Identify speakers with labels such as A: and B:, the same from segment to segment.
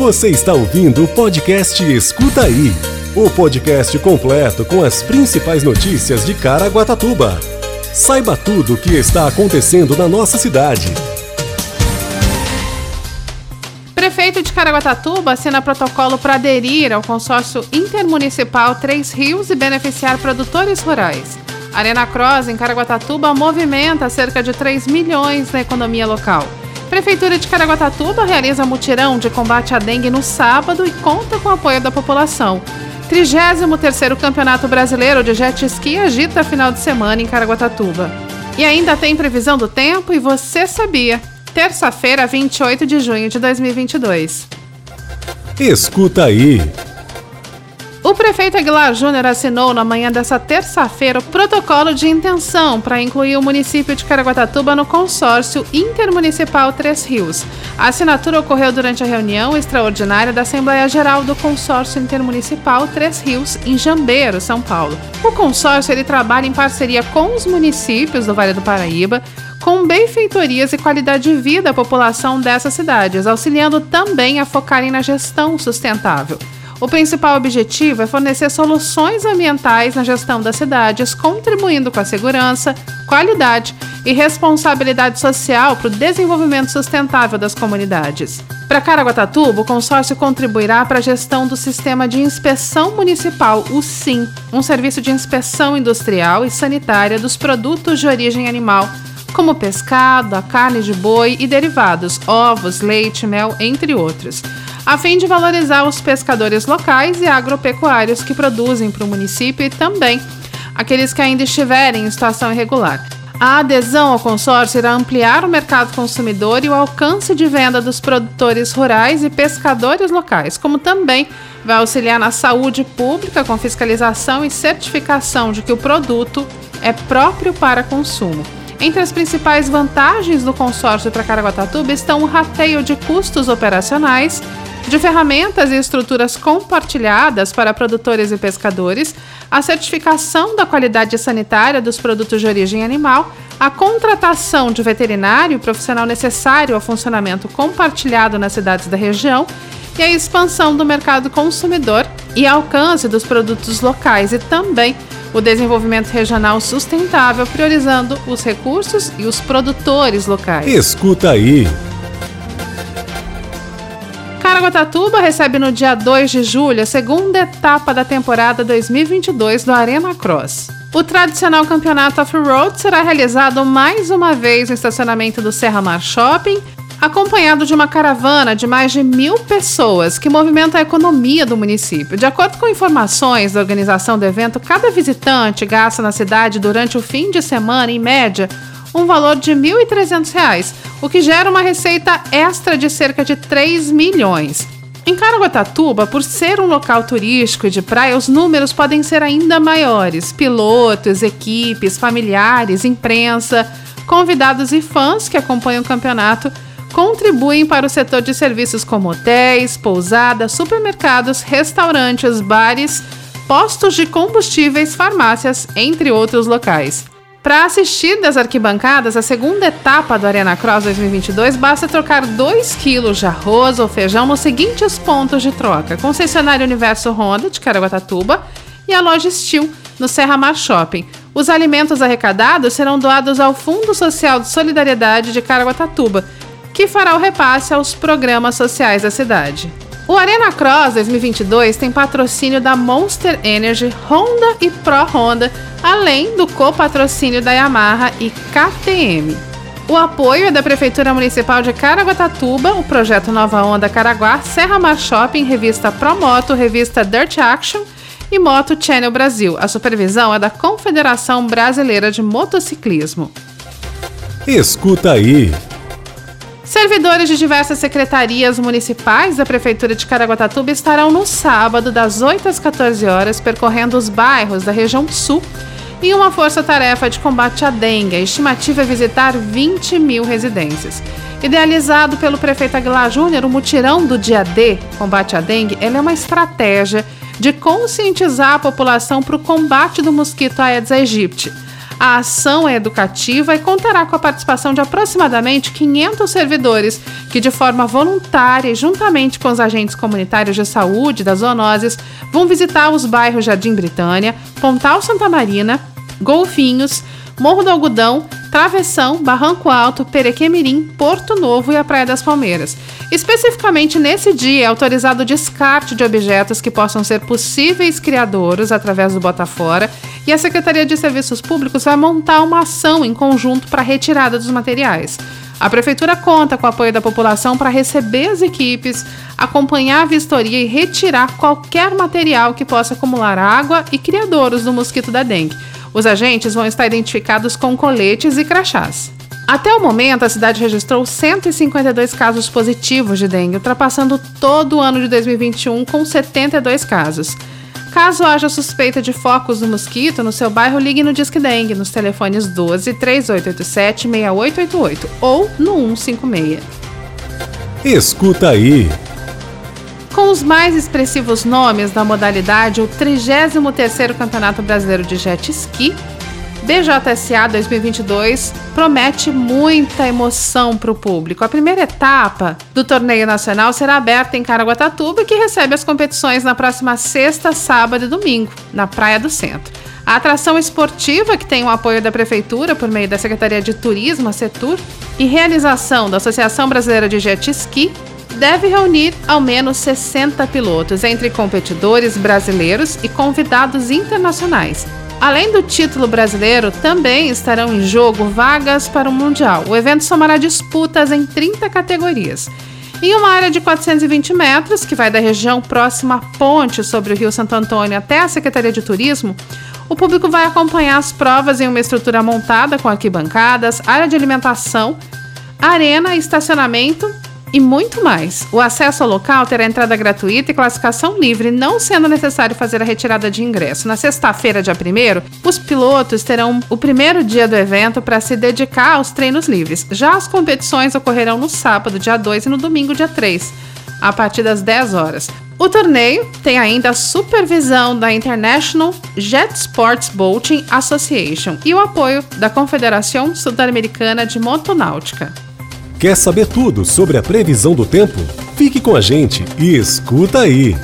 A: Você está ouvindo o podcast Escuta Aí o podcast completo com as principais notícias de Caraguatatuba. Saiba tudo o que está acontecendo na nossa cidade.
B: Prefeito de Caraguatatuba assina protocolo para aderir ao consórcio intermunicipal Três Rios e beneficiar produtores rurais. Arena Cross, em Caraguatatuba, movimenta cerca de 3 milhões na economia local. Prefeitura de Caraguatatuba realiza mutirão de combate à dengue no sábado e conta com o apoio da população. 33º Campeonato Brasileiro de Jet Ski agita final de semana em Caraguatatuba. E ainda tem previsão do tempo e você sabia. Terça-feira, 28 de junho de 2022.
A: Escuta aí.
B: Prefeito Aguilar Júnior assinou na manhã dessa terça-feira o protocolo de intenção para incluir o município de Caraguatatuba no consórcio intermunicipal Três Rios. A assinatura ocorreu durante a reunião extraordinária da Assembleia Geral do Consórcio Intermunicipal Três Rios, em Jambeiro, São Paulo. O consórcio ele trabalha em parceria com os municípios do Vale do Paraíba, com benfeitorias e qualidade de vida à população dessas cidades, auxiliando também a focarem na gestão sustentável. O principal objetivo é fornecer soluções ambientais na gestão das cidades, contribuindo com a segurança, qualidade e responsabilidade social para o desenvolvimento sustentável das comunidades. Para Caraguatatuba, o consórcio contribuirá para a gestão do Sistema de Inspeção Municipal, o SIM, um serviço de inspeção industrial e sanitária dos produtos de origem animal, como pescado, a carne de boi e derivados, ovos, leite, mel, entre outros a fim de valorizar os pescadores locais e agropecuários que produzem para o município e também aqueles que ainda estiverem em situação irregular. A adesão ao consórcio irá ampliar o mercado consumidor e o alcance de venda dos produtores rurais e pescadores locais, como também vai auxiliar na saúde pública com fiscalização e certificação de que o produto é próprio para consumo. Entre as principais vantagens do consórcio para Caraguatatuba estão o rateio de custos operacionais de ferramentas e estruturas compartilhadas para produtores e pescadores, a certificação da qualidade sanitária dos produtos de origem animal, a contratação de veterinário, profissional necessário ao funcionamento compartilhado nas cidades da região e a expansão do mercado consumidor e alcance dos produtos locais e também o desenvolvimento regional sustentável, priorizando os recursos e os produtores locais.
A: Escuta aí.
B: Caraguatatuba recebe no dia 2 de julho a segunda etapa da temporada 2022 do Arena Cross. O tradicional campeonato off-road será realizado mais uma vez no estacionamento do Serra Mar Shopping, acompanhado de uma caravana de mais de mil pessoas que movimenta a economia do município. De acordo com informações da organização do evento, cada visitante gasta na cidade durante o fim de semana, em média, um valor de R$ 1.300, o que gera uma receita extra de cerca de 3 milhões. Em Caraguatatuba, por ser um local turístico e de praia, os números podem ser ainda maiores. Pilotos, equipes, familiares, imprensa, convidados e fãs que acompanham o campeonato contribuem para o setor de serviços como hotéis, pousadas, supermercados, restaurantes, bares, postos de combustíveis, farmácias, entre outros locais. Para assistir das arquibancadas a segunda etapa do Arena Cross 2022, basta trocar 2 quilos de arroz ou feijão nos seguintes pontos de troca: Concessionário Universo Honda de Caraguatatuba e a loja Steel no Serra Mar Shopping. Os alimentos arrecadados serão doados ao Fundo Social de Solidariedade de Caraguatatuba, que fará o repasse aos programas sociais da cidade. O Arena Cross 2022 tem patrocínio da Monster Energy, Honda e Pro Honda, além do copatrocínio da Yamaha e KTM. O apoio é da Prefeitura Municipal de Caraguatatuba, o projeto Nova Onda Caraguá, Serra Mar Shopping, revista Promoto, revista Dirt Action e Moto Channel Brasil. A supervisão é da Confederação Brasileira de Motociclismo.
A: Escuta aí.
B: Servidores de diversas secretarias municipais da Prefeitura de Caraguatatuba estarão no sábado, das 8 às 14 horas, percorrendo os bairros da região sul em uma força-tarefa de combate à dengue. A estimativa é visitar 20 mil residências. Idealizado pelo prefeito Aguilar Júnior, o mutirão do dia D, combate à dengue, é uma estratégia de conscientizar a população para o combate do mosquito Aedes aegypti. A ação é educativa e contará com a participação de aproximadamente 500 servidores que, de forma voluntária e juntamente com os agentes comunitários de saúde das zoonoses, vão visitar os bairros Jardim Britânia, Pontal Santa Marina, Golfinhos, Morro do Algodão, Travessão, Barranco Alto, Perequemirim, Porto Novo e a Praia das Palmeiras. Especificamente nesse dia é autorizado o descarte de objetos que possam ser possíveis criadouros através do Botafora e a Secretaria de Serviços Públicos vai montar uma ação em conjunto para a retirada dos materiais. A Prefeitura conta com o apoio da população para receber as equipes, acompanhar a vistoria e retirar qualquer material que possa acumular água e criadouros do mosquito da dengue. Os agentes vão estar identificados com coletes e crachás. Até o momento, a cidade registrou 152 casos positivos de dengue, ultrapassando todo o ano de 2021 com 72 casos. Caso haja suspeita de focos do mosquito no seu bairro, ligue no Disque Dengue nos telefones 12 3887 6888 ou no 156.
A: Escuta aí.
B: Com os mais expressivos nomes da modalidade, o 33º Campeonato Brasileiro de Jet Ski BJSA 2022 promete muita emoção para o público. A primeira etapa do torneio nacional será aberta em Caraguatatuba, que recebe as competições na próxima sexta, sábado e domingo, na Praia do Centro. A atração esportiva, que tem o apoio da Prefeitura por meio da Secretaria de Turismo, a Setur, e realização da Associação Brasileira de Jet Ski, deve reunir ao menos 60 pilotos, entre competidores brasileiros e convidados internacionais. Além do título brasileiro, também estarão em jogo vagas para o Mundial. O evento somará disputas em 30 categorias. Em uma área de 420 metros, que vai da região próxima à ponte sobre o Rio Santo Antônio até a Secretaria de Turismo, o público vai acompanhar as provas em uma estrutura montada com arquibancadas, área de alimentação, arena, estacionamento e muito mais. O acesso ao local terá entrada gratuita e classificação livre, não sendo necessário fazer a retirada de ingresso. Na sexta-feira, dia 1 os pilotos terão o primeiro dia do evento para se dedicar aos treinos livres. Já as competições ocorrerão no sábado, dia 2 e no domingo, dia 3, a partir das 10 horas. O torneio tem ainda a supervisão da International Jet Sports Boating Association e o apoio da Confederação Sul-Americana de Motonáutica.
A: Quer saber tudo sobre a previsão do tempo? Fique com a gente e escuta aí!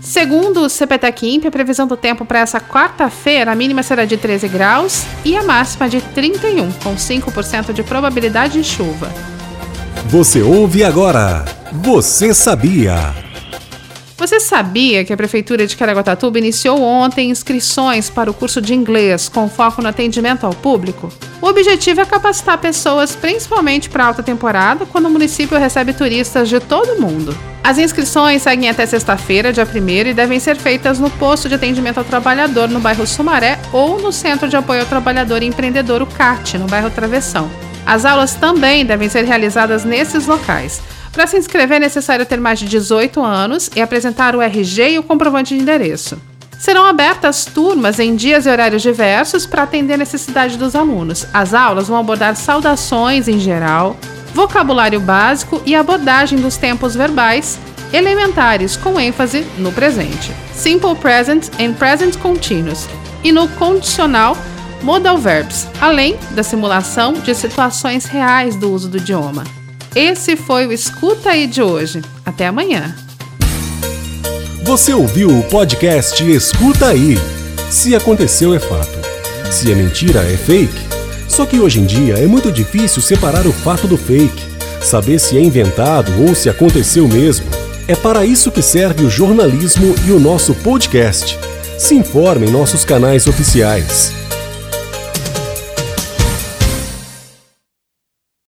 B: Segundo o CPTEC Imp, a previsão do tempo para essa quarta-feira, a mínima será de 13 graus e a máxima de 31, com 5% de probabilidade de chuva.
A: Você ouve agora. Você sabia?
B: Você sabia que a Prefeitura de Caraguatatuba iniciou ontem inscrições para o curso de inglês com foco no atendimento ao público? O objetivo é capacitar pessoas, principalmente para alta temporada, quando o município recebe turistas de todo o mundo. As inscrições seguem até sexta-feira, dia 1 e devem ser feitas no posto de atendimento ao trabalhador no bairro Sumaré ou no Centro de Apoio ao Trabalhador e Empreendedor, o CAT, no bairro Travessão. As aulas também devem ser realizadas nesses locais. Para se inscrever é necessário ter mais de 18 anos e apresentar o RG e o comprovante de endereço. Serão abertas turmas em dias e horários diversos para atender a necessidade dos alunos. As aulas vão abordar saudações em geral, vocabulário básico e abordagem dos tempos verbais elementares com ênfase no presente, simple present and present continuous, e no condicional modal verbs, além da simulação de situações reais do uso do idioma. Esse foi o Escuta aí de hoje. Até amanhã.
A: Você ouviu o podcast Escuta aí. Se aconteceu é fato. Se é mentira é fake. Só que hoje em dia é muito difícil separar o fato do fake, saber se é inventado ou se aconteceu mesmo. É para isso que serve o jornalismo e o nosso podcast. Se informe em nossos canais oficiais.